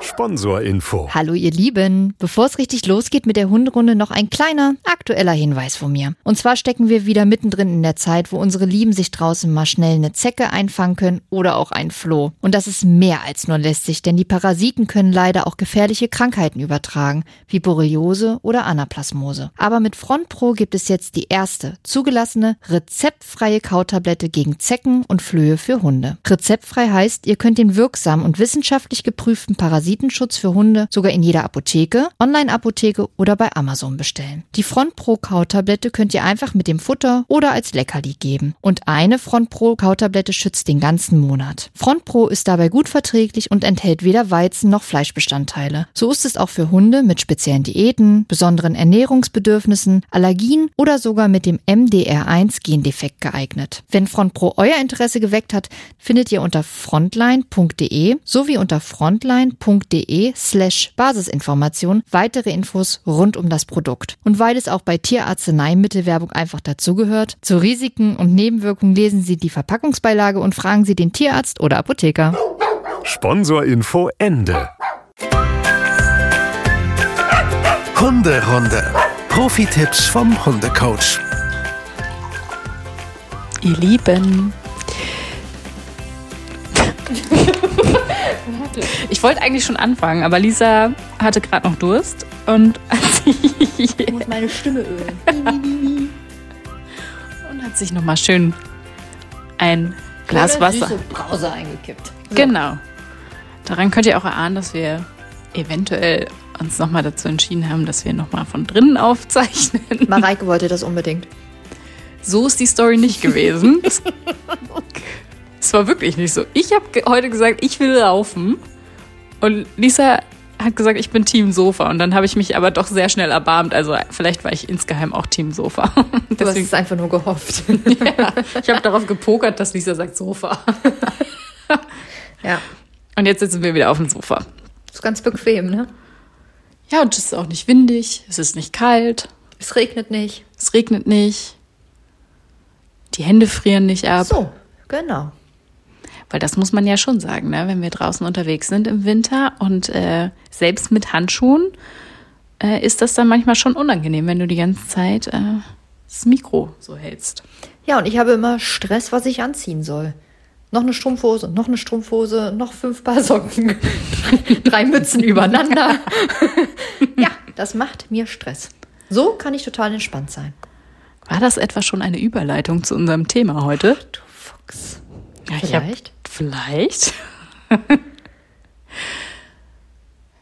Sponsorinfo. Hallo ihr Lieben. Bevor es richtig losgeht mit der Hunderunde, noch ein kleiner aktueller Hinweis von mir. Und zwar stecken wir wieder mittendrin in der Zeit, wo unsere Lieben sich draußen mal schnell eine Zecke einfangen können oder auch ein Floh. Und das ist mehr als nur lästig, denn die Parasiten können leider auch gefährliche Krankheiten übertragen, wie Borreliose oder Anaplasmose. Aber mit Front Pro gibt es jetzt die erste zugelassene rezeptfreie Kautablette gegen Zecken und Flöhe für Hunde. Rezeptfrei heißt, ihr könnt den wirksamen und wissenschaftlich geprüften Parasitenschutz für Hunde sogar in jeder Apotheke, Online-Apotheke oder bei Amazon bestellen. Die Front Pro Kautablette könnt ihr einfach mit dem Futter oder als Leckerli geben. Und eine Front Pro Kautablette schützt den ganzen Monat. Front Pro ist dabei gut verträglich und enthält weder Weizen noch Fleischbestandteile. So ist es auch für Hunde mit speziellen Diäten, besonderen Ernährungsbedürfnissen, Allergien oder sogar mit dem MDR1 Gendefekt geeignet. Wenn Front Pro euer Interesse geweckt hat, findet ihr unter frontline.de sowie unter frontline.de slash Basisinformation weitere Infos rund um das Produkt. Und weil es auch bei Tierarzneimittelwerbung einfach dazugehört, zu Risiken und Nebenwirkungen lesen Sie die Verpackungsbeilage und fragen Sie den Tierarzt oder Apotheker. Sponsorinfo Ende. Hunderunde. Profi-Tipps vom Hundecoach. Ihr Lieben. Ich wollte eigentlich schon anfangen, aber Lisa hatte gerade noch Durst und ich muss meine Stimme ölen. und hat sich noch mal schön ein Glas Wasser. Brause eingekippt. Genau. Daran könnt ihr auch erahnen, dass wir eventuell uns noch mal dazu entschieden haben, dass wir noch mal von drinnen aufzeichnen. Mareike wollte das unbedingt. So ist die Story nicht gewesen. Es- war wirklich nicht so. Ich habe heute gesagt, ich will laufen. Und Lisa hat gesagt, ich bin Team Sofa. Und dann habe ich mich aber doch sehr schnell erbarmt. Also vielleicht war ich insgeheim auch Team Sofa. Du hast Deswegen, es einfach nur gehofft. ja, ich habe darauf gepokert, dass Lisa sagt Sofa. ja, Und jetzt sitzen wir wieder auf dem Sofa. ist ganz bequem, ne? Ja, und es ist auch nicht windig, es ist nicht kalt, Es regnet nicht. es regnet nicht, die Hände frieren nicht ab. So, genau. Weil das muss man ja schon sagen, ne? wenn wir draußen unterwegs sind im Winter und äh, selbst mit Handschuhen äh, ist das dann manchmal schon unangenehm, wenn du die ganze Zeit äh, das Mikro so hältst. Ja, und ich habe immer Stress, was ich anziehen soll. Noch eine Strumpfhose, noch eine Strumpfhose, noch fünf Paar Socken, drei, Mützen übereinander. ja, das macht mir Stress. So kann ich total entspannt sein. War das etwa schon eine Überleitung zu unserem Thema heute? Du Fuchs. Ja, Vielleicht. Vielleicht.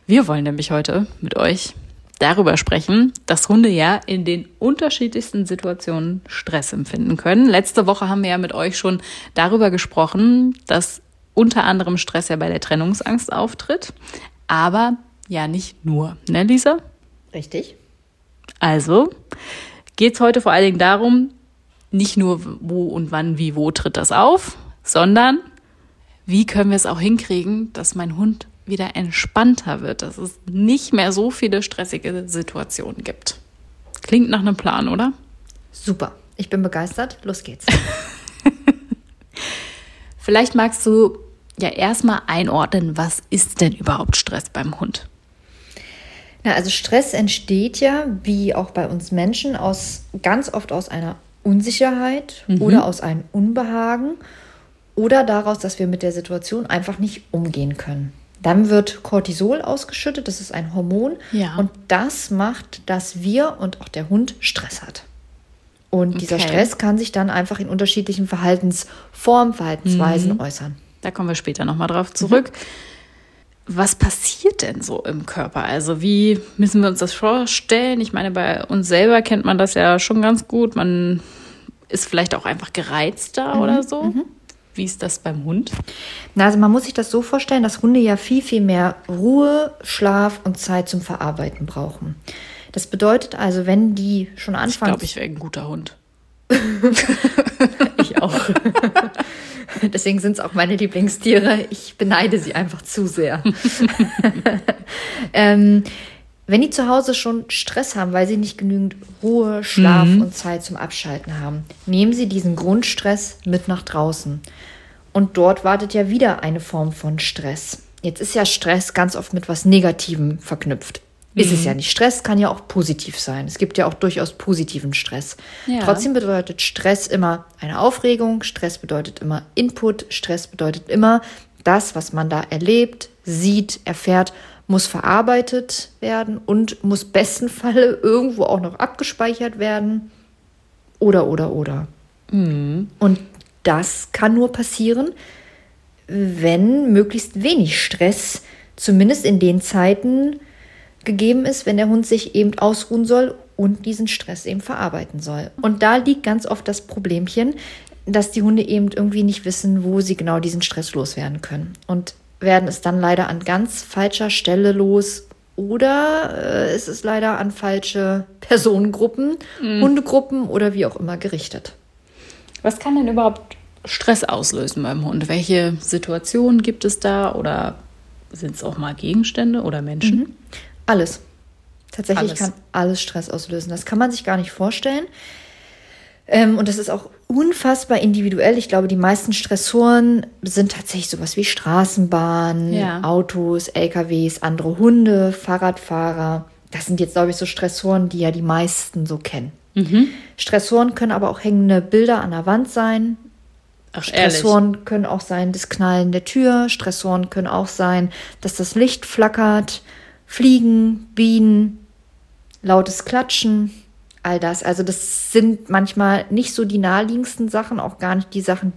Wir wollen nämlich heute mit euch darüber sprechen, dass Hunde ja in den unterschiedlichsten Situationen Stress empfinden können. Letzte Woche haben wir ja mit euch schon darüber gesprochen, dass unter anderem Stress ja bei der Trennungsangst auftritt. Aber ja nicht nur, ne Lisa? Richtig. Also geht es heute vor allen Dingen darum, nicht nur wo und wann, wie, wo tritt das auf, sondern wie können wir es auch hinkriegen, dass mein Hund wieder entspannter wird, dass es nicht mehr so viele stressige Situationen gibt. Klingt nach einem Plan, oder? Super. Ich bin begeistert. Los geht's. Vielleicht magst du ja erstmal einordnen, was ist denn überhaupt Stress beim Hund? Na, also Stress entsteht ja, wie auch bei uns Menschen, aus ganz oft aus einer Unsicherheit oder aus einem Unbehagen oder daraus, dass wir mit der Situation einfach nicht umgehen können. Dann wird Cortisol ausgeschüttet, das ist ein Hormon. Ja. Und das macht, dass wir und auch der Hund Stress hat. Und dieser Okay. Stress kann sich dann einfach in unterschiedlichen Verhaltensformen, Verhaltensweisen äußern. Da kommen wir später nochmal drauf zurück. Was passiert denn so im Körper? Also wie müssen wir uns das vorstellen? Ich meine, bei uns selber kennt man das ja schon ganz gut. Man ist vielleicht auch einfach gereizter oder so. Wie ist das beim Hund? Na, also man muss sich das so vorstellen, dass Hunde ja viel, viel mehr Ruhe, Schlaf und Zeit zum Verarbeiten brauchen. Das bedeutet also, wenn die schon Ich anfangen, glaube, ich wäre ein guter Hund. ich auch. Deswegen sind es auch meine Lieblingstiere. Ich beneide sie einfach zu sehr. ähm, wenn die zu Hause schon Stress haben, weil sie nicht genügend Ruhe, Schlaf und Zeit zum Abschalten haben, nehmen sie diesen Grundstress mit nach draußen. Und dort wartet ja wieder eine Form von Stress. Jetzt ist ja Stress ganz oft mit was Negativem verknüpft. Ist es ja nicht. Stress kann ja auch positiv sein. Es gibt ja auch durchaus positiven Stress. Ja. Trotzdem bedeutet Stress immer eine Aufregung. Stress bedeutet immer Input. Stress bedeutet immer, das, was man da erlebt, sieht, erfährt, muss verarbeitet werden und muss besten Falle irgendwo auch noch abgespeichert werden. Oder, oder, oder. Und das kann nur passieren, wenn möglichst wenig Stress, zumindest in den Zeiten, gegeben ist, wenn der Hund sich eben ausruhen soll und diesen Stress eben verarbeiten soll. Und da liegt ganz oft das Problemchen, dass die Hunde eben irgendwie nicht wissen, wo sie genau diesen Stress loswerden können. Und werden es dann leider an ganz falscher Stelle los oder äh, ist es leider an falsche Personengruppen, Hundegruppen oder wie auch immer gerichtet. Was kann denn überhaupt Stress auslösen beim Hund? Welche Situationen gibt es da oder sind es auch mal Gegenstände oder Menschen? Alles. Tatsächlich Alles. kann alles Stress auslösen. Das kann man sich gar nicht vorstellen. Ähm, und das ist auch unfassbar individuell. Ich glaube, die meisten Stressoren sind tatsächlich sowas wie Straßenbahnen, Ja. Autos, LKWs, andere Hunde, Fahrradfahrer. Das sind jetzt, glaube ich, so Stressoren, die ja die meisten so kennen. Stressoren können aber auch hängende Bilder an der Wand sein. Ach, ehrlich? Stressoren können auch sein, das Knallen der Tür. Stressoren können auch sein, dass das Licht flackert, Fliegen, Bienen, lautes Klatschen, all das. Also das sind manchmal nicht so die naheliegendsten Sachen, auch gar nicht die Sachen,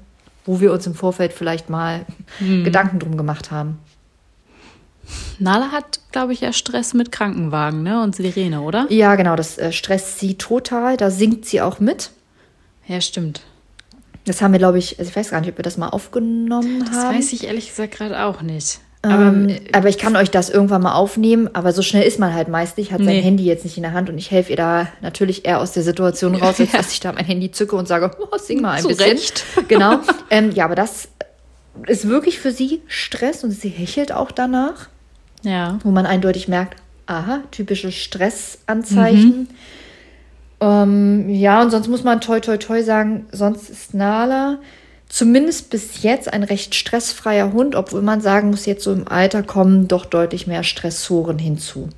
wo wir uns im Vorfeld vielleicht mal Gedanken drum gemacht haben. Nala hat, glaube ich, ja Stress mit Krankenwagen ne? und Sirene, oder? Ja, genau, das äh, stresst sie total. Da singt sie auch mit. Ja, stimmt. Das haben wir, glaube ich, also ich weiß gar nicht, ob wir das mal aufgenommen Das haben. weiß ich ehrlich gesagt gerade auch nicht. Ähm, aber ich kann euch das irgendwann mal aufnehmen, aber so schnell ist man halt meist nicht, hat Nee. sein Handy jetzt nicht in der Hand und ich helfe ihr da natürlich eher aus der Situation raus, als Ja. dass ich da mein Handy zücke und sage, oh, sing mal ein Zu bisschen. Recht. Genau. ähm, ja, aber das ist wirklich für sie Stress und sie hechelt auch danach, Ja. wo man eindeutig merkt, aha, typische Stressanzeichen. Ähm, ja, und sonst muss man toi toi toi sagen, sonst ist Nala zumindest bis jetzt ein recht stressfreier Hund, obwohl man sagen muss, jetzt so im Alter kommen doch deutlich mehr Stressoren hinzu.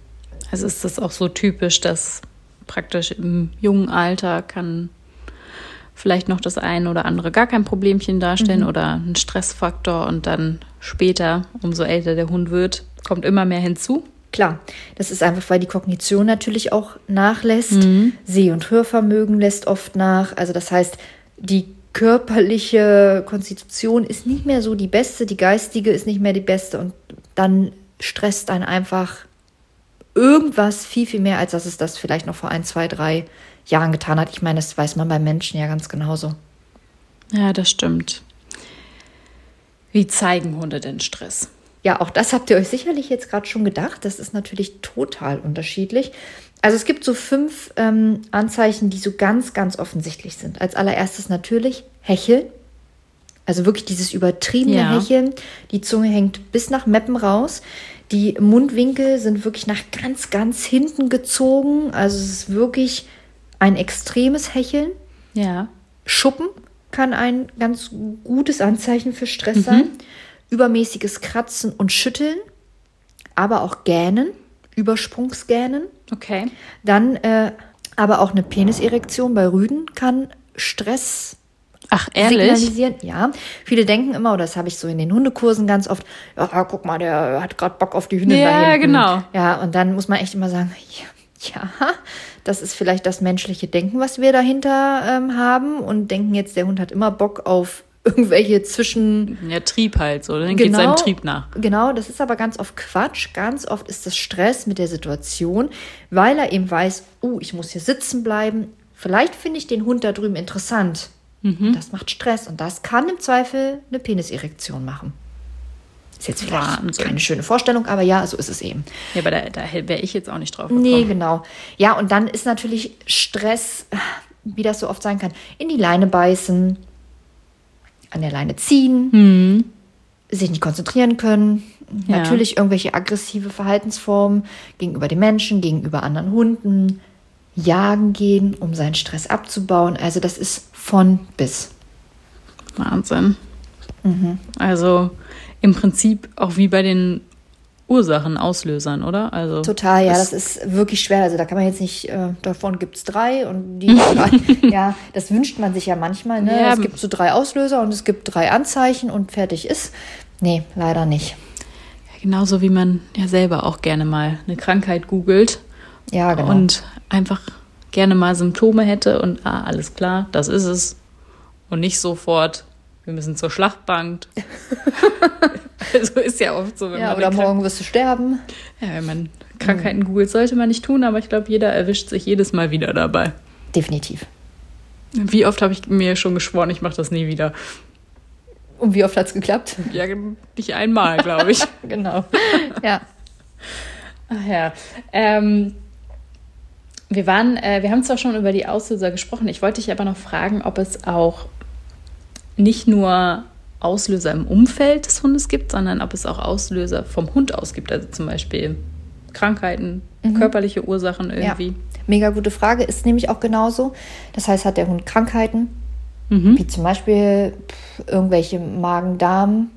Also ist das auch so typisch, dass praktisch im jungen Alter kann vielleicht noch das eine oder andere gar kein Problemchen darstellen oder ein Stressfaktor und dann später, umso älter der Hund wird, kommt immer mehr hinzu. Klar, das ist einfach, weil die Kognition natürlich auch nachlässt. Seh- und Hörvermögen lässt oft nach. Also das heißt, die körperliche Konstitution ist nicht mehr so die beste, die geistige ist nicht mehr die beste und dann stresst einen einfach irgendwas viel, viel mehr, als dass es das vielleicht noch vor ein, zwei, drei Jahren getan hat. Ich meine, das weiß man beim Menschen ja ganz genauso. Ja, das stimmt. Wie zeigen Hunde denn Stress? Ja, auch das habt ihr euch sicherlich jetzt gerade schon gedacht. Das ist natürlich total unterschiedlich. Also es gibt so fünf ähm, Anzeichen, die so ganz, ganz offensichtlich sind. Als allererstes natürlich Hecheln. Also wirklich dieses übertriebene Ja. Hecheln. Die Zunge hängt bis nach Meppen raus. Die Mundwinkel sind wirklich nach ganz, ganz hinten gezogen. Also es ist wirklich ein extremes Hecheln. Ja. Schuppen kann ein ganz gutes Anzeichen für Stress sein. Übermäßiges Kratzen und Schütteln, aber auch Gähnen, Übersprungsgähnen. Okay. Dann äh, aber auch eine Peniserektion bei Rüden kann Stress Ach, ehrlich? signalisieren. Ja, viele denken immer, oder das habe ich so in den Hundekursen ganz oft, ja, guck mal, der hat gerade Bock auf die Hündin Ja, da hinten. genau. Ja, und dann muss man echt immer sagen, ja, ja, das ist vielleicht das menschliche Denken, was wir dahinter ähm, haben und denken jetzt, der Hund hat immer Bock auf irgendwelche zwischen Ja, Trieb halt so. Dann geht seinem Trieb nach. Genau, das ist aber ganz oft Quatsch. Ganz oft ist das Stress mit der Situation, weil er eben weiß, oh, ich muss hier sitzen bleiben. Vielleicht finde ich den Hund da drüben interessant. Mhm. Das macht Stress und das kann im Zweifel eine Peniserektion machen. Ist jetzt vielleicht Wahnsinn. keine schöne Vorstellung, aber ja, so ist es eben. Ja, aber da, da wäre ich jetzt auch nicht drauf gekommen. Nee, genau. Ja, und dann ist natürlich Stress, wie das so oft sein kann, in die Leine beißen, an der Leine ziehen, sich nicht konzentrieren können. Ja. Natürlich irgendwelche aggressive Verhaltensformen gegenüber den Menschen, gegenüber anderen Hunden, jagen gehen, um seinen Stress abzubauen. Also das ist von bis. Wahnsinn. Mhm. Also im Prinzip auch wie bei den Ursachen, Auslösern, oder? Also Total, ja, das ist wirklich schwer. Also da kann man jetzt nicht, äh, davon gibt es drei und die drei, ja, das wünscht man sich ja manchmal. Ne? Ja. Es gibt so drei Auslöser und es gibt drei Anzeichen und fertig ist. Nee, leider nicht. genauso wie man ja selber auch gerne mal eine Krankheit googelt Ja, genau. und einfach gerne mal Symptome hätte und ah, alles klar, das ist es. Und nicht sofort, wir müssen zur Schlachtbank. also ist ja oft so, wenn ja, man oder morgen wirst du sterben. ja, wenn man Krankheiten googelt, sollte man nicht tun, aber ich glaube, jeder erwischt sich jedes Mal wieder dabei. Definitiv. Wie oft habe ich mir schon geschworen, ich mache das nie wieder. Und wie oft hat es geklappt? Ja, nicht einmal, glaube ich. genau. Ja. Ach ja. Ähm, wir waren, äh, wir haben zwar schon über die Auslöser gesprochen, ich wollte dich aber noch fragen, ob es auch nicht nur Auslöser im Umfeld des Hundes gibt, sondern ob es auch Auslöser vom Hund aus gibt. Also zum Beispiel Krankheiten, körperliche Ursachen irgendwie. Ja. Mega gute Frage. Ist nämlich auch genauso. Das heißt, hat der Hund Krankheiten, Mhm. wie zum Beispiel irgendwelche Magen-Darm-Sachen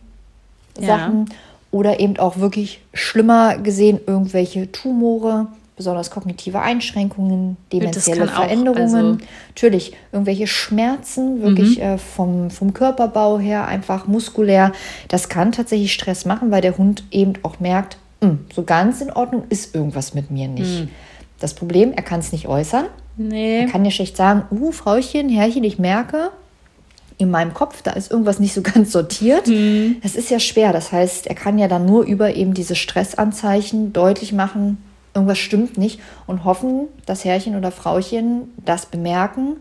Ja. oder eben auch wirklich schlimmer gesehen irgendwelche Tumore, besonders kognitive Einschränkungen, dementielle kann auch, Veränderungen, also- natürlich irgendwelche Schmerzen, wirklich Mhm. äh, vom, vom Körperbau her, einfach muskulär. Das kann tatsächlich Stress machen, weil der Hund eben auch merkt, "Hm, so ganz in Ordnung ist irgendwas mit mir nicht. Mhm. Das Problem, er kann es nicht äußern. Nee. Er kann ja schlecht sagen, uh, Frauchen, Herrchen, ich merke, in meinem Kopf, da ist irgendwas nicht so ganz sortiert. Das ist ja schwer. Das heißt, er kann ja dann nur über eben diese Stressanzeichen deutlich machen, irgendwas stimmt nicht und hoffen, dass Herrchen oder Frauchen das bemerken,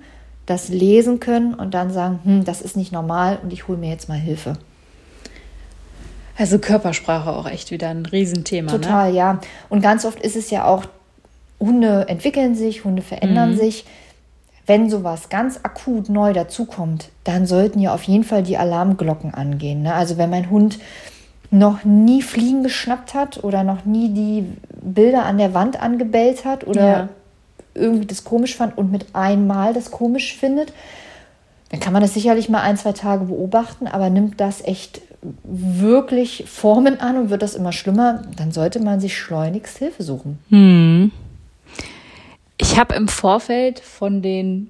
das lesen können und dann sagen, hm, das ist nicht normal und ich hole mir jetzt mal Hilfe. Also Körpersprache auch echt wieder ein Riesenthema. Ne? Total, ja. Und ganz oft ist es ja auch, Hunde entwickeln sich, Hunde verändern sich. Wenn sowas ganz akut neu dazukommt, dann sollten ja auf jeden Fall die Alarmglocken angehen. Ne? Also wenn mein Hund noch nie Fliegen geschnappt hat oder noch nie die Bilder an der Wand angebellt hat oder Ja. irgendwie das komisch fand und mit einmal das komisch findet, dann kann man das sicherlich mal ein, zwei Tage beobachten, aber nimmt das echt wirklich Formen an und wird das immer schlimmer, dann sollte man sich schleunigst Hilfe suchen. Ich habe im Vorfeld von den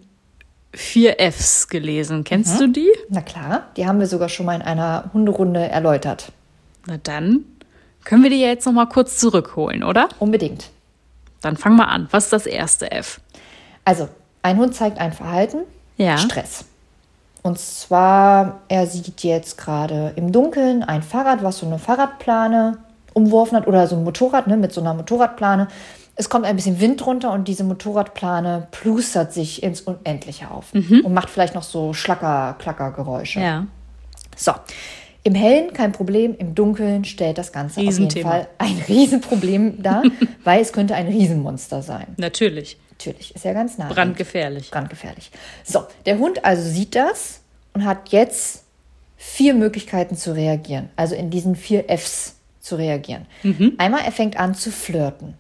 vier Fs gelesen. Kennst du die? Na klar, die haben wir sogar schon mal in einer Hunderunde erläutert. Na dann können wir die ja jetzt noch mal kurz zurückholen, oder? Unbedingt. Dann fang mal an. Was ist das erste F? Also, ein Hund zeigt ein Verhalten, Ja. Stress. Und zwar, er sieht jetzt gerade im Dunkeln ein Fahrrad, was so eine Fahrradplane umworfen hat oder so ein Motorrad ne, mit so einer Motorradplane. Es kommt ein bisschen Wind runter und diese Motorradplane plustert sich ins Unendliche auf und macht vielleicht noch so Schlacker-Klacker-Geräusche. Ja. So, im Hellen kein Problem, im Dunkeln stellt das Ganze auf jeden. Fall ein Riesenproblem dar, weil es könnte ein Riesenmonster sein. Natürlich. Natürlich, ist ja ganz nah. Brandgefährlich. Brandgefährlich. So, der Hund also sieht das und hat jetzt vier Möglichkeiten zu reagieren. Also in diesen vier Fs zu reagieren. Mhm. Einmal, er fängt an zu flirten.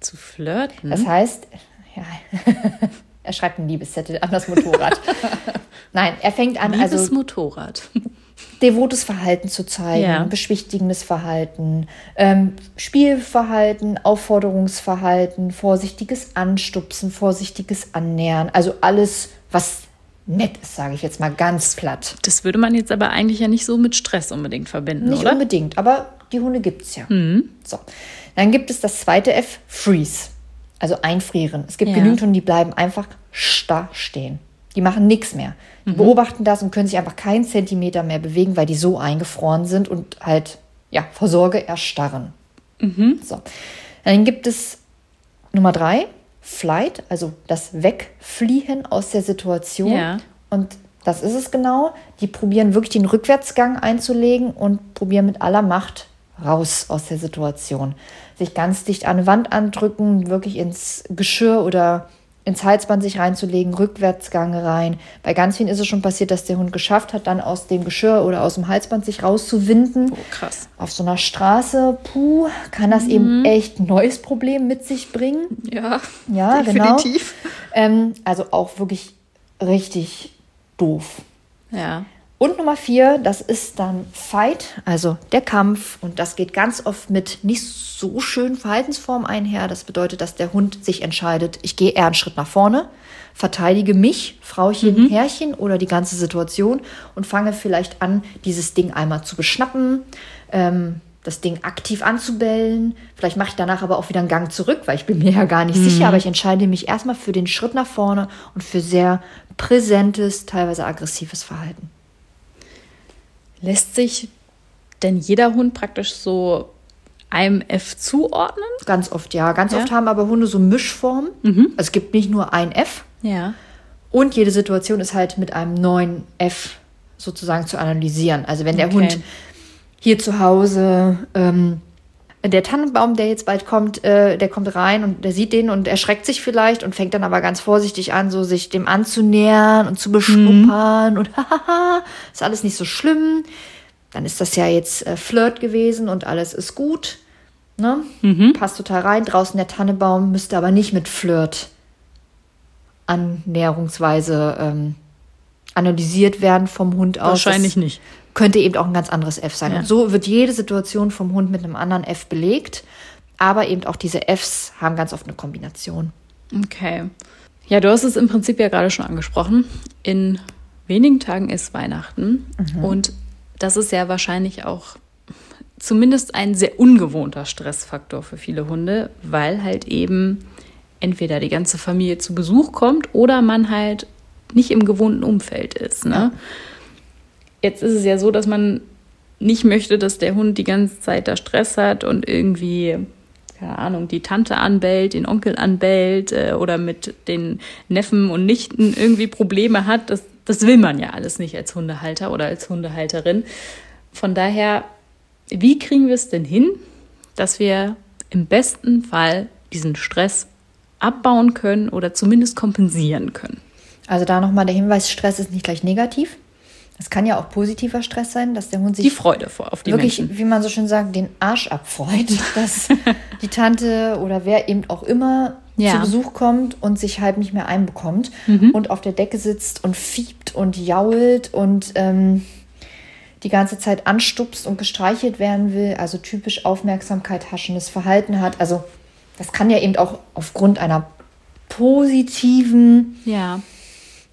Zu flirten? Das heißt, ja, er schreibt einen Liebeszettel an das Motorrad. Nein, er fängt an, Liebes also Motorrad. Devotes Verhalten zu zeigen, Ja. beschwichtigendes Verhalten, ähm, Spielverhalten, Aufforderungsverhalten, vorsichtiges Anstupsen, vorsichtiges Annähern. Also alles, was nett ist, sage ich jetzt mal ganz platt. Das würde man jetzt aber eigentlich ja nicht so mit Stress unbedingt verbinden, Nicht oder? unbedingt, aber die Hunde gibt es ja. So. Dann gibt es das zweite F, Freeze. Also einfrieren. Es gibt Ja. genügend Hunde, die bleiben einfach starr stehen. Die machen nichts mehr. Die beobachten das und können sich einfach keinen Zentimeter mehr bewegen, weil die so eingefroren sind und halt, ja, vor Sorge erstarren. So. Dann gibt es Nummer drei, Flight, also das Wegfliehen aus der Situation. Ja. Und das ist es genau. Die probieren wirklich den Rückwärtsgang einzulegen und probieren mit aller Macht raus aus der Situation. Sich ganz dicht an eine Wand andrücken, wirklich ins Geschirr oder ins Halsband sich reinzulegen, Rückwärtsgang rein. Bei ganz vielen ist es schon passiert, dass der Hund geschafft hat, dann aus dem Geschirr oder aus dem Halsband sich rauszuwinden. Oh, krass. Auf so einer Straße, puh, kann das eben echt ein neues Problem mit sich bringen. Ja, Ja, genau. definitiv. Ähm, also auch wirklich richtig doof. Ja. Und Nummer vier, das ist dann Fight, also der Kampf. Und das geht ganz oft mit nicht so schönen Verhaltensformen einher. Das bedeutet, dass der Hund sich entscheidet, ich gehe eher einen Schritt nach vorne, verteidige mich, Frauchen, mhm. Herrchen oder die ganze Situation und fange vielleicht an, dieses Ding einmal zu beschnappen, ähm, das Ding aktiv anzubellen. Vielleicht mache ich danach aber auch wieder einen Gang zurück, weil ich bin mir ja gar nicht mhm. sicher. Aber ich entscheide mich erstmal für den Schritt nach vorne und für sehr präsentes, teilweise aggressives Verhalten. Lässt sich denn jeder Hund praktisch so einem F zuordnen? Ganz oft, ja. Ganz ja. oft haben aber Hunde so Mischformen. Mhm. Also es gibt nicht nur ein F. Ja. Und jede Situation ist halt mit einem neuen F sozusagen zu analysieren. Also wenn der okay. Hund hier zu Hause ähm, der Tannenbaum, der jetzt bald kommt, äh, der kommt rein und der sieht den und erschreckt sich vielleicht und fängt dann aber ganz vorsichtig an, so sich dem anzunähern und zu beschnuppern mhm. und hahaha, ist alles nicht so schlimm. Dann ist das ja jetzt äh, Flirt gewesen und alles ist gut. Ne? Mhm. Passt total rein. Draußen der Tannenbaum müsste aber nicht mit Flirt annäherungsweise ähm, analysiert werden vom Hund aus. Wahrscheinlich das, nicht könnte eben auch ein ganz anderes F sein. Ja. Und so wird jede Situation vom Hund mit einem anderen F belegt. Aber eben auch diese Fs haben ganz oft eine Kombination. Okay. Ja, du hast es im Prinzip ja gerade schon angesprochen. In wenigen Tagen ist Weihnachten. Mhm. Und das ist ja wahrscheinlich auch zumindest ein sehr ungewohnter Stressfaktor für viele Hunde, weil halt eben entweder die ganze Familie zu Besuch kommt oder man halt nicht im gewohnten Umfeld ist. Ne? Ja. Jetzt ist es ja so, dass man nicht möchte, dass der Hund die ganze Zeit da Stress hat und irgendwie, keine Ahnung, die Tante anbellt, den Onkel anbellt äh, oder mit den Neffen und Nichten irgendwie Probleme hat. Das, das will man ja alles nicht als Hundehalter oder als Hundehalterin. Von daher, wie kriegen wir es denn hin, dass wir im besten Fall diesen Stress abbauen können oder zumindest kompensieren können? Also da nochmal der Hinweis, Stress ist nicht gleich negativ. Es kann ja auch positiver Stress sein, dass der Hund sich die Freude vor auf die wirklich, Menschen. wie man so schön sagt, den Arsch abfreut, dass die Tante oder wer eben auch immer ja. zu Besuch kommt und sich halb nicht mehr einbekommt mhm. und auf der Decke sitzt und fiebt und jault und ähm, die ganze Zeit anstupst und gestreichelt werden will, also typisch Aufmerksamkeit haschendes Verhalten hat. Also das kann ja eben auch aufgrund einer positiven ja.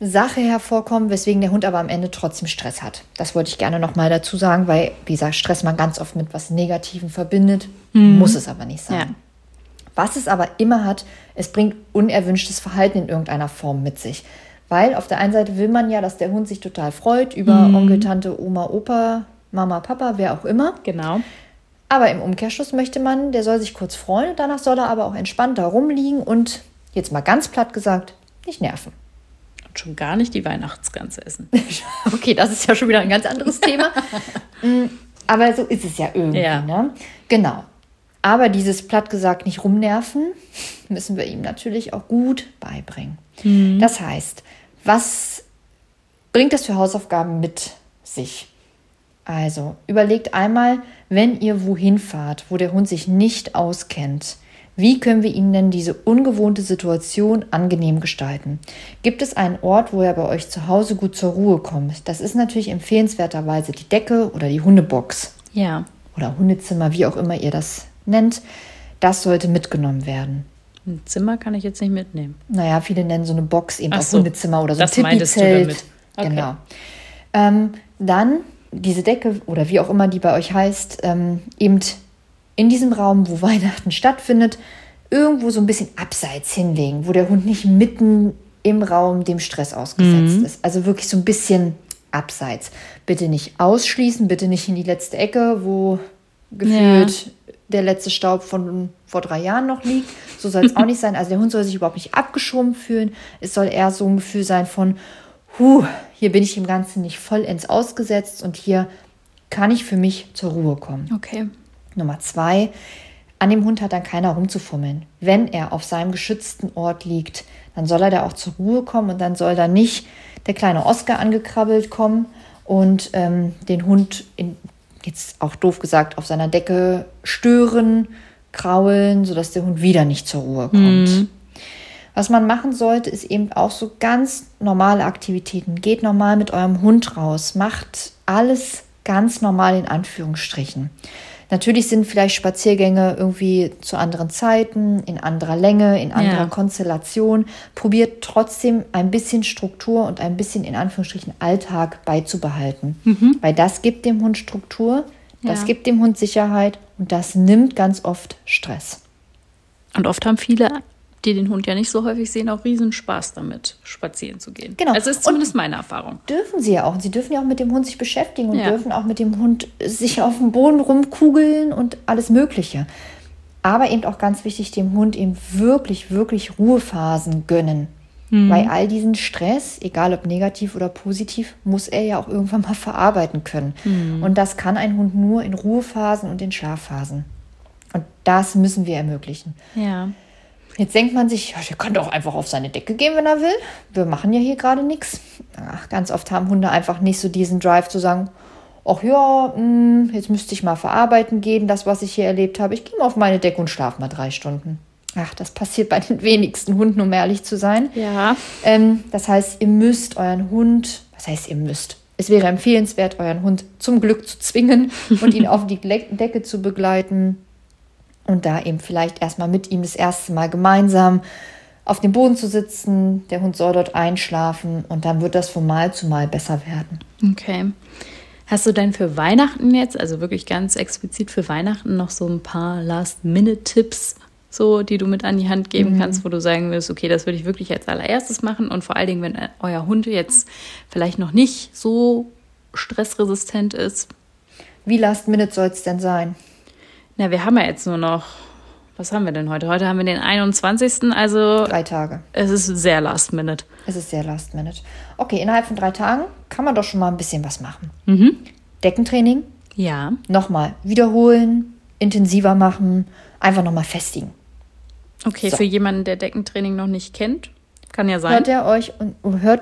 Sache hervorkommen, weswegen der Hund aber am Ende trotzdem Stress hat. Das wollte ich gerne nochmal dazu sagen, weil, wie gesagt, Stress man ganz oft mit was Negativem verbindet, mhm. muss es aber nicht sein. Ja. Was es aber immer hat, es bringt unerwünschtes Verhalten in irgendeiner Form mit sich. Weil auf der einen Seite will man ja, dass der Hund sich total freut über mhm. Onkel, Tante, Oma, Opa, Mama, Papa, wer auch immer. Genau. Aber im Umkehrschluss möchte man, der soll sich kurz freuen, danach soll er aber auch entspannt da rumliegen und, jetzt mal ganz platt gesagt, nicht nerven schon gar nicht die Weihnachtsgans essen. okay, das ist ja schon wieder ein ganz anderes Thema. Mm, aber so ist es ja irgendwie. Ja. Ne? Genau. Aber dieses platt gesagt nicht rumnerven, müssen wir ihm natürlich auch gut beibringen. Mhm. Das heißt, was bringt das für Hausaufgaben mit sich? Also überlegt einmal, wenn ihr wohin fahrt, wo der Hund sich nicht auskennt, wie können wir Ihnen denn diese ungewohnte Situation angenehm gestalten? Gibt es einen Ort, wo er bei euch zu Hause gut zur Ruhe kommt? Das ist natürlich empfehlenswerterweise die Decke oder die Hundebox. Ja. Oder Hundezimmer, wie auch immer ihr das nennt. Das sollte mitgenommen werden. Ein Zimmer kann ich jetzt nicht mitnehmen. Naja, viele nennen so eine Box eben Ach auch so, Hundezimmer oder so ein Tippizelt. Okay. Genau. Ähm, dann diese Decke oder wie auch immer die bei euch heißt, ähm, eben in diesem Raum, wo Weihnachten stattfindet, irgendwo so ein bisschen abseits hinlegen, wo der Hund nicht mitten im Raum dem Stress ausgesetzt mhm. ist. Also wirklich so ein bisschen abseits. Bitte nicht ausschließen, bitte nicht in die letzte Ecke, wo gefühlt ja. der letzte Staub von vor drei Jahren noch liegt. So soll es auch nicht sein. Also der Hund soll sich überhaupt nicht abgeschoben fühlen. Es soll eher so ein Gefühl sein von, huh, hier bin ich dem Ganzen nicht vollends ausgesetzt und hier kann ich für mich zur Ruhe kommen. Okay. Nummer zwei, an dem Hund hat dann keiner rumzufummeln. Wenn er auf seinem geschützten Ort liegt, dann soll er da auch zur Ruhe kommen und dann soll da nicht der kleine Oscar angekrabbelt kommen und ähm, den Hund, in, jetzt auch doof gesagt, auf seiner Decke stören, kraulen, sodass der Hund wieder nicht zur Ruhe kommt. Mhm. Was man machen sollte, ist eben auch so ganz normale Aktivitäten. Geht normal mit eurem Hund raus, macht alles ganz normal in Anführungsstrichen. Natürlich sind vielleicht Spaziergänge irgendwie zu anderen Zeiten, in anderer Länge, in anderer Ja. Konstellation. Probiert trotzdem ein bisschen Struktur und ein bisschen in Anführungsstrichen Alltag beizubehalten. Weil das gibt dem Hund Struktur, das Ja. gibt dem Hund Sicherheit und das nimmt ganz oft Stress. Und oft haben viele, die den Hund ja nicht so häufig sehen, auch riesen Spaß damit, spazieren zu gehen. Genau. Also ist Und- zumindest meine Erfahrung. Dürfen sie ja auch. Und sie dürfen ja auch mit dem Hund sich beschäftigen und Ja. dürfen auch mit dem Hund sich auf dem Boden rumkugeln und alles Mögliche. Aber eben auch ganz wichtig, dem Hund eben wirklich, wirklich Ruhephasen gönnen. Bei all diesen Stress, egal ob negativ oder positiv, muss er ja auch irgendwann mal verarbeiten können. Und das kann ein Hund nur in Ruhephasen und in Schlafphasen. Und das müssen wir ermöglichen. Ja. Jetzt denkt man sich, ja, der kann doch einfach auf seine Decke gehen, wenn er will. Wir machen ja hier gerade nichts. Ach, Ganz oft haben Hunde einfach nicht so diesen Drive zu sagen, ach ja, mh, jetzt müsste ich mal verarbeiten gehen, das, was ich hier erlebt habe. Ich gehe mal auf meine Decke und schlafe mal drei Stunden. Ach, das passiert bei den wenigsten Hunden, um ehrlich zu sein. Ja. Ähm, das heißt, ihr müsst euren Hund, was heißt ihr müsst? Es wäre empfehlenswert, euren Hund zum Glück zu zwingen und ihn auf die Decke zu begleiten und da eben vielleicht erstmal mit ihm das erste Mal gemeinsam auf dem Boden zu sitzen. Der Hund soll dort einschlafen und dann wird das von Mal zu Mal besser werden. Okay. Hast du denn für Weihnachten jetzt, also wirklich ganz explizit für Weihnachten, noch so ein paar Last-Minute-Tipps, so, die du mit an die Hand geben kannst, wo du sagen willst, okay, das würde ich wirklich als allererstes machen und vor allen Dingen, wenn euer Hund jetzt vielleicht noch nicht so stressresistent ist. Wie last minute soll es denn sein? Na, wir haben ja jetzt nur noch, was haben wir denn heute? Heute haben wir den 21. Also Drei Tage. es ist sehr last minute. Es ist sehr last minute. Okay, innerhalb von drei Tagen kann man doch schon mal ein bisschen was machen. Mhm. Deckentraining, Ja. nochmal wiederholen, intensiver machen, einfach nochmal festigen. Okay, So. für jemanden, der Deckentraining noch nicht kennt, kann ja sein. Hört ihr euch und hört,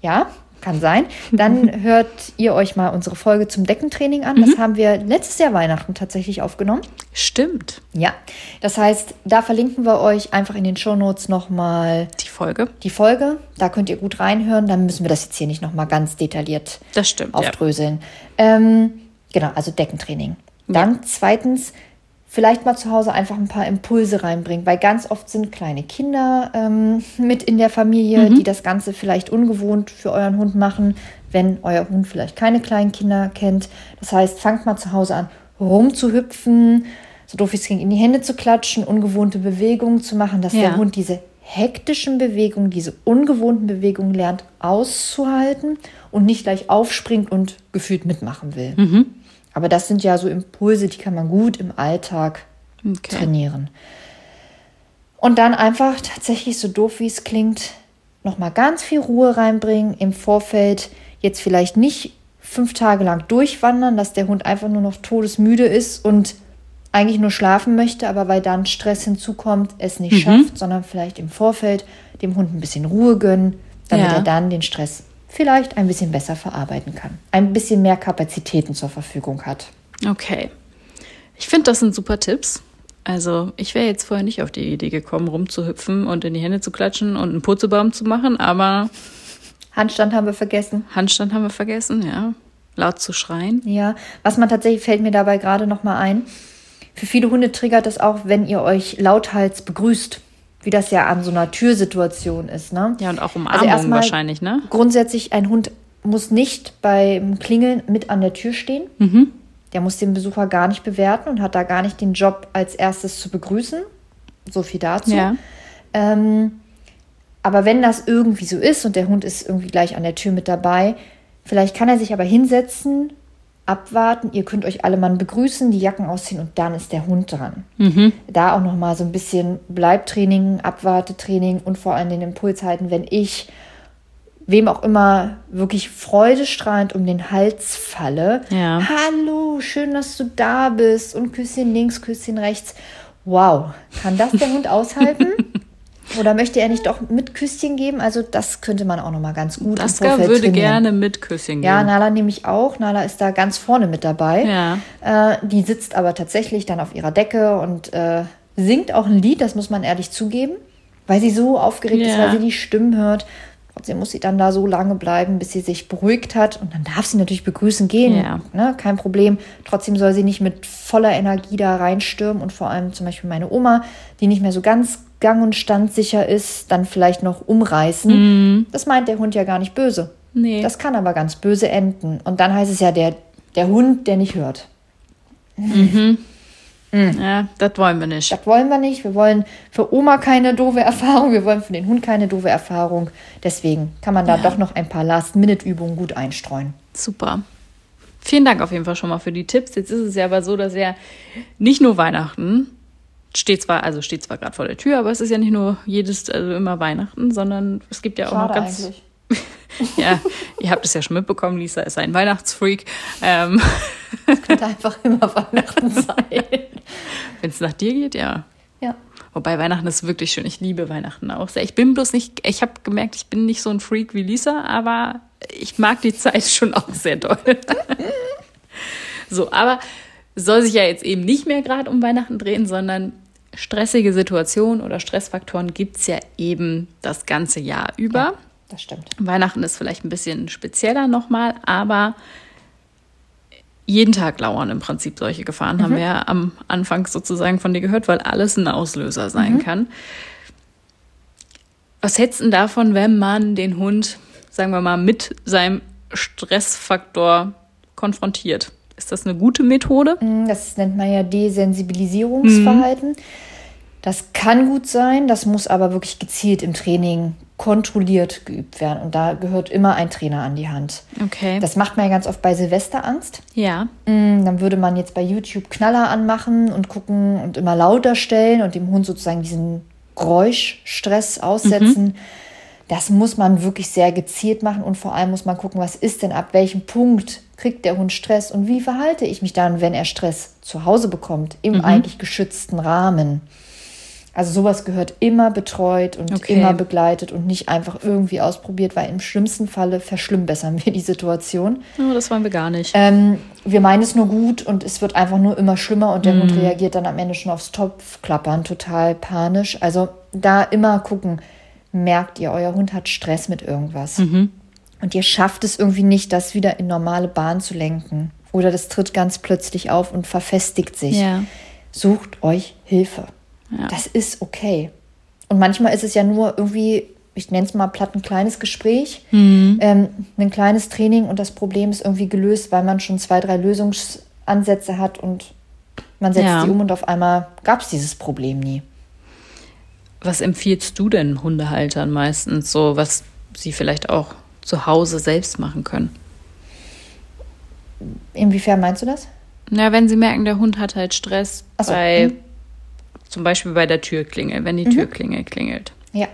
ja, kann sein. Dann hört ihr euch mal unsere Folge zum Deckentraining an. Das haben wir letztes Jahr Weihnachten tatsächlich aufgenommen. Stimmt. Ja, das heißt, da verlinken wir euch einfach in den Shownotes nochmal Die Folge. die Folge. Da könnt ihr gut reinhören. Dann müssen wir das jetzt hier nicht nochmal ganz detailliert Das stimmt. Ja. aufdröseln. Ähm, genau, also Deckentraining. Dann zweitens, vielleicht mal zu Hause einfach ein paar Impulse reinbringen, weil ganz oft sind kleine Kinder ähm, mit in der Familie, die das Ganze vielleicht ungewohnt für euren Hund machen, wenn euer Hund vielleicht keine kleinen Kinder kennt. Das heißt, fangt mal zu Hause an, rumzuhüpfen, so doof wie es ging, in die Hände zu klatschen, ungewohnte Bewegungen zu machen, dass Ja. der Hund diese hektischen Bewegungen, diese ungewohnten Bewegungen lernt auszuhalten und nicht gleich aufspringt und gefühlt mitmachen will. Aber das sind ja so Impulse, die kann man gut im Alltag Okay. trainieren. Und dann einfach tatsächlich, so doof wie es klingt, nochmal ganz viel Ruhe reinbringen im Vorfeld. Jetzt vielleicht nicht fünf Tage lang durchwandern, dass der Hund einfach nur noch todesmüde ist und eigentlich nur schlafen möchte, aber weil dann Stress hinzukommt, es nicht schafft, sondern vielleicht im Vorfeld dem Hund ein bisschen Ruhe gönnen, damit Ja. er dann den Stress vielleicht ein bisschen besser verarbeiten kann. Ein bisschen mehr Kapazitäten zur Verfügung hat. Okay. Ich finde, das sind super Tipps. Also, ich wäre jetzt vorher nicht auf die Idee gekommen, rumzuhüpfen und in die Hände zu klatschen und einen Purzelbaum zu machen, aber Handstand haben wir vergessen. Handstand haben wir vergessen, ja. Laut zu schreien. Ja, was man tatsächlich fällt mir dabei gerade noch mal ein. Für viele Hunde triggert es auch, wenn ihr euch lauthals begrüßt, wie das ja an so einer Türsituation ist, ne? Ja, und auch Also Umarmungen erstmal wahrscheinlich, ne? Grundsätzlich ein Hund muss nicht beim Klingeln mit an der Tür stehen. Mhm. Der muss den Besucher gar nicht bewerten und hat da gar nicht den Job als erstes zu begrüßen. So viel dazu. Ja. Ähm, aber wenn das irgendwie so ist und der Hund ist irgendwie gleich an der Tür mit dabei, vielleicht kann er sich aber hinsetzen, abwarten, ihr könnt euch alle mal begrüßen, die Jacken ausziehen und dann ist der Hund dran. Da auch noch mal so ein bisschen Bleibtraining, Abwartetraining und vor allem den Impuls halten, wenn ich wem auch immer wirklich freudestrahlend um den Hals falle. Ja. Hallo, schön, dass du da bist und Küsschen links, Küsschen rechts. Wow, kann das der Hund aushalten? Oder möchte er nicht doch mit Küsschen geben? Also das könnte man auch noch mal ganz gut Vorfeld würde trainieren. gerne mit Küsschen Ja, gehen. Nala nehme ich auch. Nala ist da ganz vorne mit dabei. Ja. Äh, die sitzt aber tatsächlich dann auf ihrer Decke und äh, singt auch ein Lied, das muss man ehrlich zugeben. weil sie so aufgeregt ist, Ja. weil sie die Stimmen hört. Trotzdem muss sie dann da so lange bleiben, bis sie sich beruhigt hat. Und dann darf sie natürlich begrüßen gehen. Ja. Ne? Kein Problem. Trotzdem soll sie nicht mit voller Energie da reinstürmen. Und vor allem zum Beispiel meine Oma, die nicht mehr so ganz gang- und standsicher ist, dann vielleicht noch umreißen. Das meint der Hund ja gar nicht böse. Mhm. Nee. Das kann aber ganz böse enden. Und dann heißt es ja, der, der Hund, der nicht hört. Ja, das wollen wir nicht. Das wollen wir nicht. Wir wollen für Oma keine doofe Erfahrung. Wir wollen für den Hund keine doofe Erfahrung. Deswegen kann man da Ja. doch noch ein paar Last-Minute-Übungen gut einstreuen. Super. Vielen Dank auf jeden Fall schon mal für die Tipps. Jetzt ist es ja aber so, dass ja nicht nur Weihnachten steht zwar, also steht zwar gerade vor der Tür, aber es ist ja nicht nur jedes, also immer Weihnachten, sondern es gibt ja auch noch ganz. Ja, ihr habt es ja schon mitbekommen, Lisa ist ein Weihnachtsfreak. Ähm, Könnte einfach immer Weihnachten sein. Wenn es nach dir geht, ja. Ja. Wobei Weihnachten ist wirklich schön. Ich liebe Weihnachten auch sehr. Ich bin bloß nicht, ich habe gemerkt, ich bin nicht so ein Freak wie Lisa, aber ich mag die Zeit schon auch sehr doll. so, aber soll sich ja jetzt eben nicht mehr gerade um Weihnachten drehen, sondern stressige Situationen oder Stressfaktoren gibt es ja eben das ganze Jahr über. Ja, das stimmt. Weihnachten ist vielleicht ein bisschen spezieller nochmal, aber jeden Tag lauern im Prinzip solche Gefahren, haben wir ja am Anfang sozusagen von dir gehört, weil alles ein Auslöser sein kann. Was hältst du davon, wenn man den Hund, sagen wir mal, mit seinem Stressfaktor konfrontiert? Ist das eine gute Methode? Das nennt man ja Desensibilisierungsverhalten. Das kann gut sein, das muss aber wirklich gezielt im Training kontrolliert geübt werden. Und da gehört immer ein Trainer an die Hand. Okay. Das macht man ja ganz oft bei Silvesterangst. ja. Mm, Dann würde man jetzt bei YouTube Knaller anmachen und gucken und immer lauter stellen und dem Hund sozusagen diesen Geräuschstress aussetzen. Das muss man wirklich sehr gezielt machen und vor allem muss man gucken, was ist denn ab welchem Punkt kriegt der Hund Stress und wie verhalte ich mich dann, wenn er Stress zu Hause bekommt, im eigentlich geschützten Rahmen. Also sowas gehört immer betreut und Okay. immer begleitet und nicht einfach irgendwie ausprobiert, weil im schlimmsten Falle verschlimmbessern wir die Situation. Oh, das wollen wir gar nicht. Ähm, wir meinen es nur gut und es wird einfach nur immer schlimmer und der Hund reagiert dann am Ende schon aufs Topfklappern, total panisch. Also da immer gucken, merkt ihr, euer Hund hat Stress mit irgendwas. Und ihr schafft es irgendwie nicht, das wieder in normale Bahn zu lenken. Oder das tritt ganz plötzlich auf und verfestigt sich. Ja. Sucht euch Hilfe. Ja. Das ist okay. Und manchmal ist es ja nur irgendwie, ich nenne es mal platt, ein kleines Gespräch, Mhm. ähm, ein kleines Training und das Problem ist irgendwie gelöst, weil man schon zwei, drei Lösungsansätze hat und man setzt Ja. die um und auf einmal gab es dieses Problem nie. Was empfiehlst du denn Hundehaltern meistens so, was sie vielleicht auch zu Hause selbst machen können? Inwiefern meinst du das? Na, wenn sie merken, der Hund hat halt Stress so, bei mhm. zum Beispiel bei der Türklingel, wenn die Türklingel klingelt. Ja.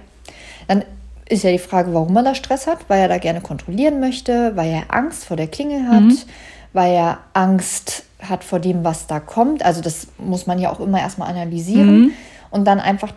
Dann ist ja die Frage, warum er da Stress hat, weil er da gerne kontrollieren möchte, weil er Angst vor der Klingel hat, weil er Angst hat vor dem, was da kommt. Also das muss man ja auch immer erstmal analysieren und dann einfach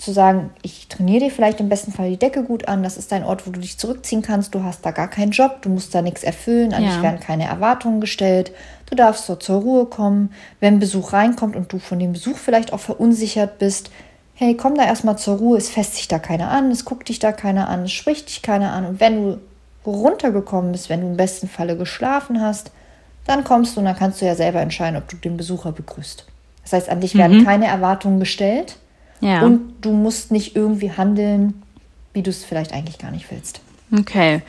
zu sagen, ich trainiere dir vielleicht im besten Fall die Decke gut an, das ist dein Ort, wo du dich zurückziehen kannst, du hast da gar keinen Job, du musst da nichts erfüllen, an Ja. dich werden keine Erwartungen gestellt, du darfst dort zur Ruhe kommen, wenn Besuch reinkommt und du von dem Besuch vielleicht auch verunsichert bist, hey, komm da erstmal zur Ruhe, es fässt sich da keiner an, es guckt dich da keiner an, es spricht dich keiner an. Und wenn du runtergekommen bist, wenn du im besten Falle geschlafen hast, dann kommst du und dann kannst du ja selber entscheiden, ob du den Besucher begrüßt. Das heißt, an dich werden keine Erwartungen gestellt Ja. und du musst nicht irgendwie handeln, wie du es vielleicht eigentlich gar nicht willst. Okay.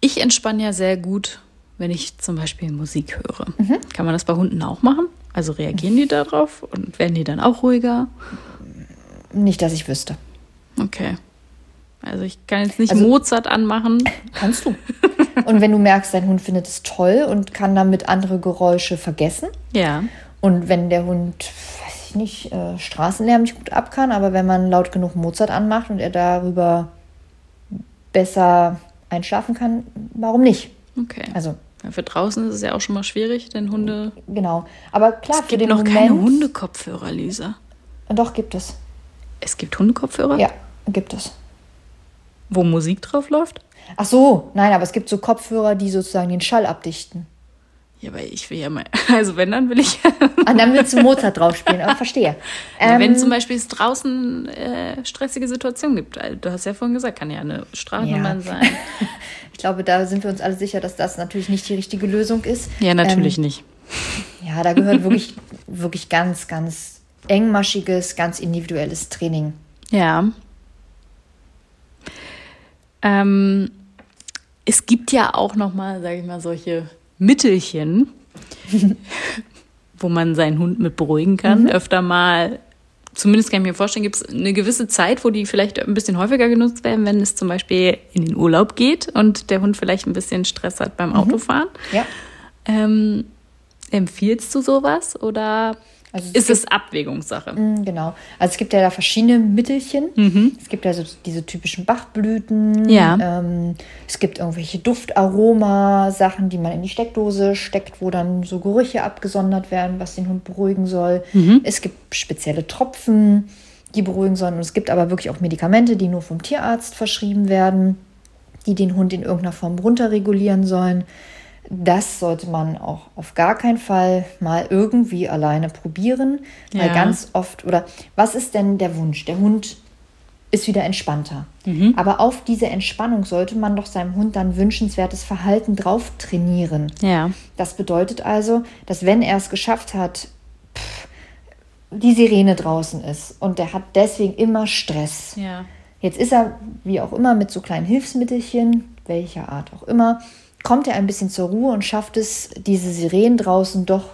Ich entspanne ja sehr gut, wenn ich zum Beispiel Musik höre. Mhm. Kann man das bei Hunden auch machen? Also reagieren die darauf und werden die dann auch ruhiger? Nicht, dass ich wüsste. Okay. Also ich kann jetzt nicht Also- Mozart anmachen. Kannst du. und wenn du merkst, dein Hund findet es toll und kann damit andere Geräusche vergessen, Ja. Und wenn der Hund, ich nicht, äh, Straßenlärm nicht gut ab kann, aber wenn man laut genug Mozart anmacht und er darüber besser einschlafen kann, warum nicht? Okay. Also, Ja, für draußen ist es ja auch schon mal schwierig, denn Hunde. genau. Aber klar, Es für gibt den noch Moment. keine Hundekopfhörer, Lisa. Doch, gibt es. Es gibt Hundekopfhörer, Ja, gibt es. wo Musik drauf läuft? Ach so, nein, aber es gibt so Kopfhörer, die sozusagen den Schall abdichten. Ja, aber ich will ja mal, also wenn, dann will ich. Und dann willst du Mozart drauf spielen, aber verstehe. Ja, wenn Ähm, zum Beispiel es draußen äh, stressige Situationen gibt. Also, Du hast ja vorhin gesagt, kann ja eine Straßenbahn Ja. sein. Ich glaube, da sind wir uns alle sicher, dass das natürlich nicht die richtige Lösung ist. Ja, natürlich Ähm, nicht. Ja, da gehört wirklich, wirklich ganz, ganz engmaschiges, ganz individuelles Training. Ja. Ähm, es gibt ja auch noch mal, sage ich mal, solche Mittelchen, wo man seinen Hund mit beruhigen kann. Öfter mal, zumindest kann ich mir vorstellen, gibt es eine gewisse Zeit, wo die vielleicht ein bisschen häufiger genutzt werden, wenn es zum Beispiel in den Urlaub geht und der Hund vielleicht ein bisschen Stress hat beim Autofahren. Ja. Ähm, empfiehlst du sowas oder Also es ist es Abwägungssache? Mm, Genau. Also es gibt ja da verschiedene Mittelchen. Es gibt ja so diese typischen Bachblüten. Ja. Ähm, es gibt irgendwelche Duftaroma-Sachen, die man in die Steckdose steckt, wo dann so Gerüche abgesondert werden, was den Hund beruhigen soll. Es gibt spezielle Tropfen, die beruhigen sollen. Und es gibt aber wirklich auch Medikamente, die nur vom Tierarzt verschrieben werden, die den Hund in irgendeiner Form runterregulieren sollen. Das sollte man auch auf gar keinen Fall mal irgendwie alleine probieren, weil Ja. ganz oft, oder was ist denn der Wunsch? Der Hund ist wieder entspannter. Aber auf diese Entspannung sollte man doch seinem Hund dann wünschenswertes Verhalten drauf trainieren. Ja. Das bedeutet also, dass wenn er es geschafft hat, pff, die Sirene draußen ist und der hat deswegen immer Stress. Ja. Jetzt ist er, wie auch immer, mit so kleinen Hilfsmittelchen, welcher Art auch immer, kommt er ein bisschen zur Ruhe und schafft es, diese Sirenen draußen doch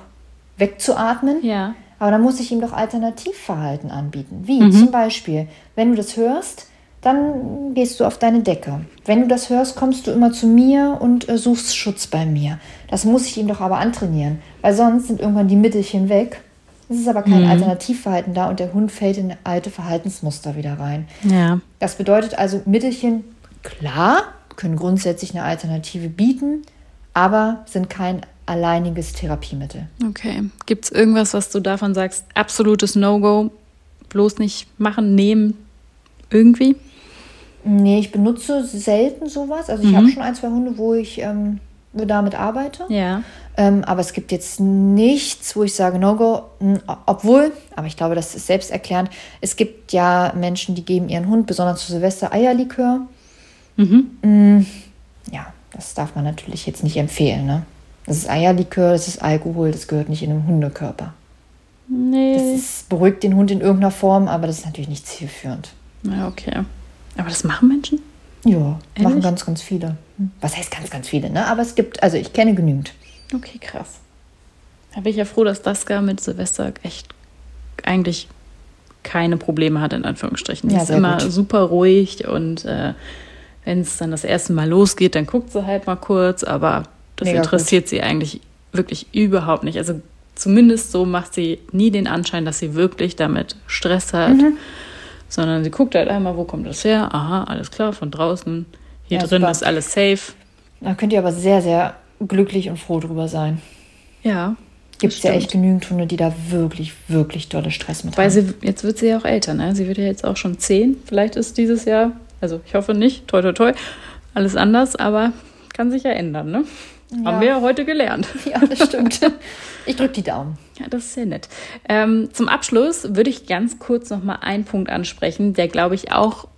wegzuatmen. Ja. Aber dann muss ich ihm doch Alternativverhalten anbieten. Wie zum Beispiel, wenn du das hörst, dann gehst du auf deine Decke. Wenn du das hörst, kommst du immer zu mir und äh, suchst Schutz bei mir. Das muss ich ihm doch aber antrainieren, weil sonst sind irgendwann die Mittelchen weg. Es ist aber kein Alternativverhalten da und der Hund fällt in alte Verhaltensmuster wieder rein. Ja. Das bedeutet also, Mittelchen, klar, können grundsätzlich eine Alternative bieten, aber sind kein alleiniges Therapiemittel. Okay. Gibt es irgendwas, was du davon sagst? Absolutes No-Go. Bloß nicht machen, nehmen. Irgendwie? Nee, ich benutze selten sowas. Also ich habe schon ein, zwei Hunde, wo ich ähm, damit arbeite. Ja. Ähm, aber es gibt jetzt nichts, wo ich sage No-Go. Obwohl, aber ich glaube, das ist selbsterklärend, es gibt ja Menschen, die geben ihren Hund, besonders zu Silvester, Eierlikör. Mm, Ja, das darf man natürlich jetzt nicht empfehlen. Ne? Das ist Eierlikör, das ist Alkohol, das gehört nicht in den Hundekörper. Das Nee. ist, beruhigt den Hund in irgendeiner Form, aber das ist natürlich nicht zielführend. Ja, okay. Aber das machen Menschen? Ja, machen Ehrlich? ganz, ganz viele. Hm. Was heißt ganz, ganz viele, ne? Aber es gibt, also ich kenne genügend. Okay, krass. Da bin ich ja froh, dass Daska mit Silvester echt eigentlich keine Probleme hat, in Anführungsstrichen. Die Ja, ist immer gut. super ruhig und äh, wenn es dann das erste Mal losgeht, dann guckt sie halt mal kurz, aber das Mega interessiert sie eigentlich wirklich überhaupt nicht. Also zumindest so macht sie nie den Anschein, dass sie wirklich damit Stress hat, Mhm. sondern sie guckt halt einmal, wo kommt das her? Aha, alles klar, von draußen. Hier Ja, drin super. ist alles safe. Da könnt ihr aber sehr, sehr glücklich und froh drüber sein. Ja. Gibt es ja echt genügend Hunde, die da wirklich, wirklich dolle Stress mit Weil haben. sie, jetzt wird sie ja auch älter, ne? Sie wird ja jetzt auch schon zehn. Vielleicht ist dieses Jahr, also ich hoffe nicht, toi toi toi, alles anders, aber kann sich ja ändern, ne? Haben wir ja heute gelernt. Ja, das stimmt. ich drücke die Daumen. Ja, das ist sehr nett. Ähm, zum Abschluss würde ich ganz kurz noch mal einen Punkt ansprechen, der, glaube ich, auch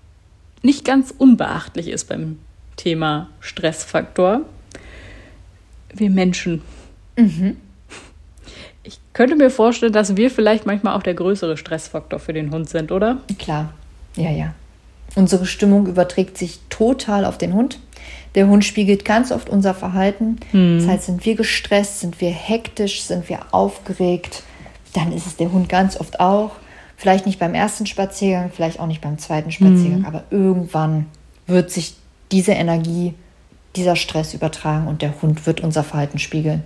nicht ganz unbeachtlich ist beim Thema Stressfaktor. Wir Menschen. Ich könnte mir vorstellen, dass wir vielleicht manchmal auch der größere Stressfaktor für den Hund sind, oder? Klar. Ja, ja. Unsere Stimmung überträgt sich total auf den Hund. Der Hund spiegelt ganz oft unser Verhalten. Das heißt, sind wir gestresst, sind wir hektisch, sind wir aufgeregt, dann ist es der Hund ganz oft auch. Vielleicht nicht beim ersten Spaziergang, vielleicht auch nicht beim zweiten Spaziergang, aber irgendwann wird sich diese Energie, dieser Stress übertragen und der Hund wird unser Verhalten spiegeln.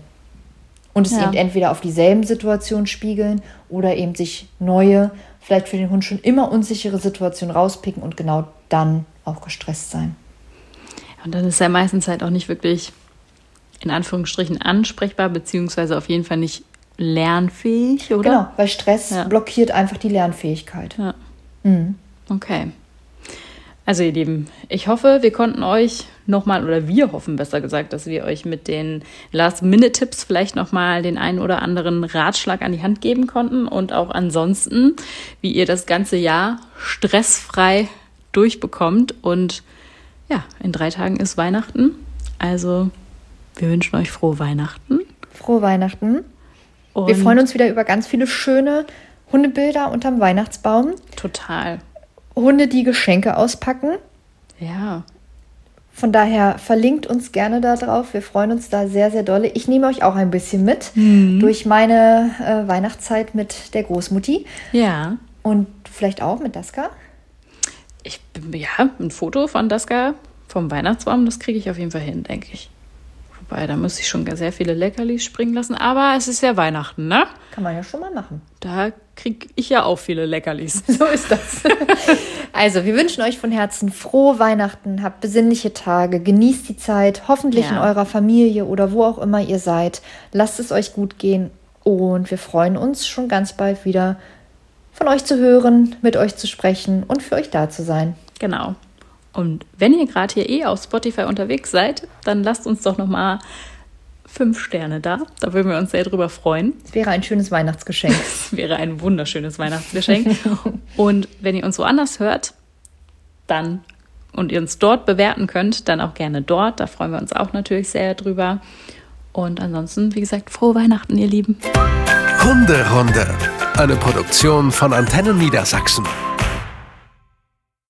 Und es Ja. eben entweder auf dieselben Situationen spiegeln oder eben sich neue, vielleicht für den Hund schon immer unsichere Situationen rauspicken und genau dann auch gestresst sein. Und dann ist er meistens halt auch nicht wirklich in Anführungsstrichen ansprechbar, beziehungsweise auf jeden Fall nicht lernfähig, oder? Genau, weil Stress Ja. blockiert einfach die Lernfähigkeit. Ja. Okay. Also ihr Lieben, ich hoffe, wir konnten euch nochmal, oder wir hoffen besser gesagt, dass wir euch mit den Last-Minute-Tipps vielleicht nochmal den einen oder anderen Ratschlag an die Hand geben konnten und auch ansonsten, wie ihr das ganze Jahr stressfrei durchbekommt. Und ja, in drei Tagen ist Weihnachten. Also wir wünschen euch frohe Weihnachten. Frohe Weihnachten. Und Wir freuen uns wieder über ganz viele schöne Hundebilder unterm Weihnachtsbaum. total. Hunde, die Geschenke auspacken. Ja, Von daher verlinkt uns gerne da drauf. Wir freuen uns da sehr, sehr dolle. Ich nehme euch auch ein bisschen mit durch meine äh, Weihnachtszeit mit der Großmutti ja. und vielleicht auch mit Daska. Ich bin, ja, ein Foto von Daska vom Weihnachtsbaum, das kriege ich auf jeden Fall hin, denke ich. Wobei, da muss ich schon sehr viele Leckerlis springen lassen. Aber es ist ja Weihnachten, ne? Kann man ja schon mal machen. Da kriege ich ja auch viele Leckerlis. So ist das. also, wir wünschen euch von Herzen frohe Weihnachten, habt besinnliche Tage, genießt die Zeit, hoffentlich Ja. in eurer Familie oder wo auch immer ihr seid. Lasst es euch gut gehen und wir freuen uns schon ganz bald wieder von euch zu hören, mit euch zu sprechen und für euch da zu sein. Genau. Und wenn ihr gerade hier eh auf Spotify unterwegs seid, dann lasst uns doch nochmal fünf Sterne da. Da würden wir uns sehr drüber freuen. Es wäre ein schönes Weihnachtsgeschenk. Das wäre ein wunderschönes Weihnachtsgeschenk. Und wenn ihr uns woanders hört, dann und ihr uns dort bewerten könnt, dann auch gerne dort. Da freuen wir uns auch natürlich sehr drüber. Und ansonsten, wie gesagt, frohe Weihnachten, ihr Lieben. Hunderunde. Eine Produktion von Antennen Niedersachsen.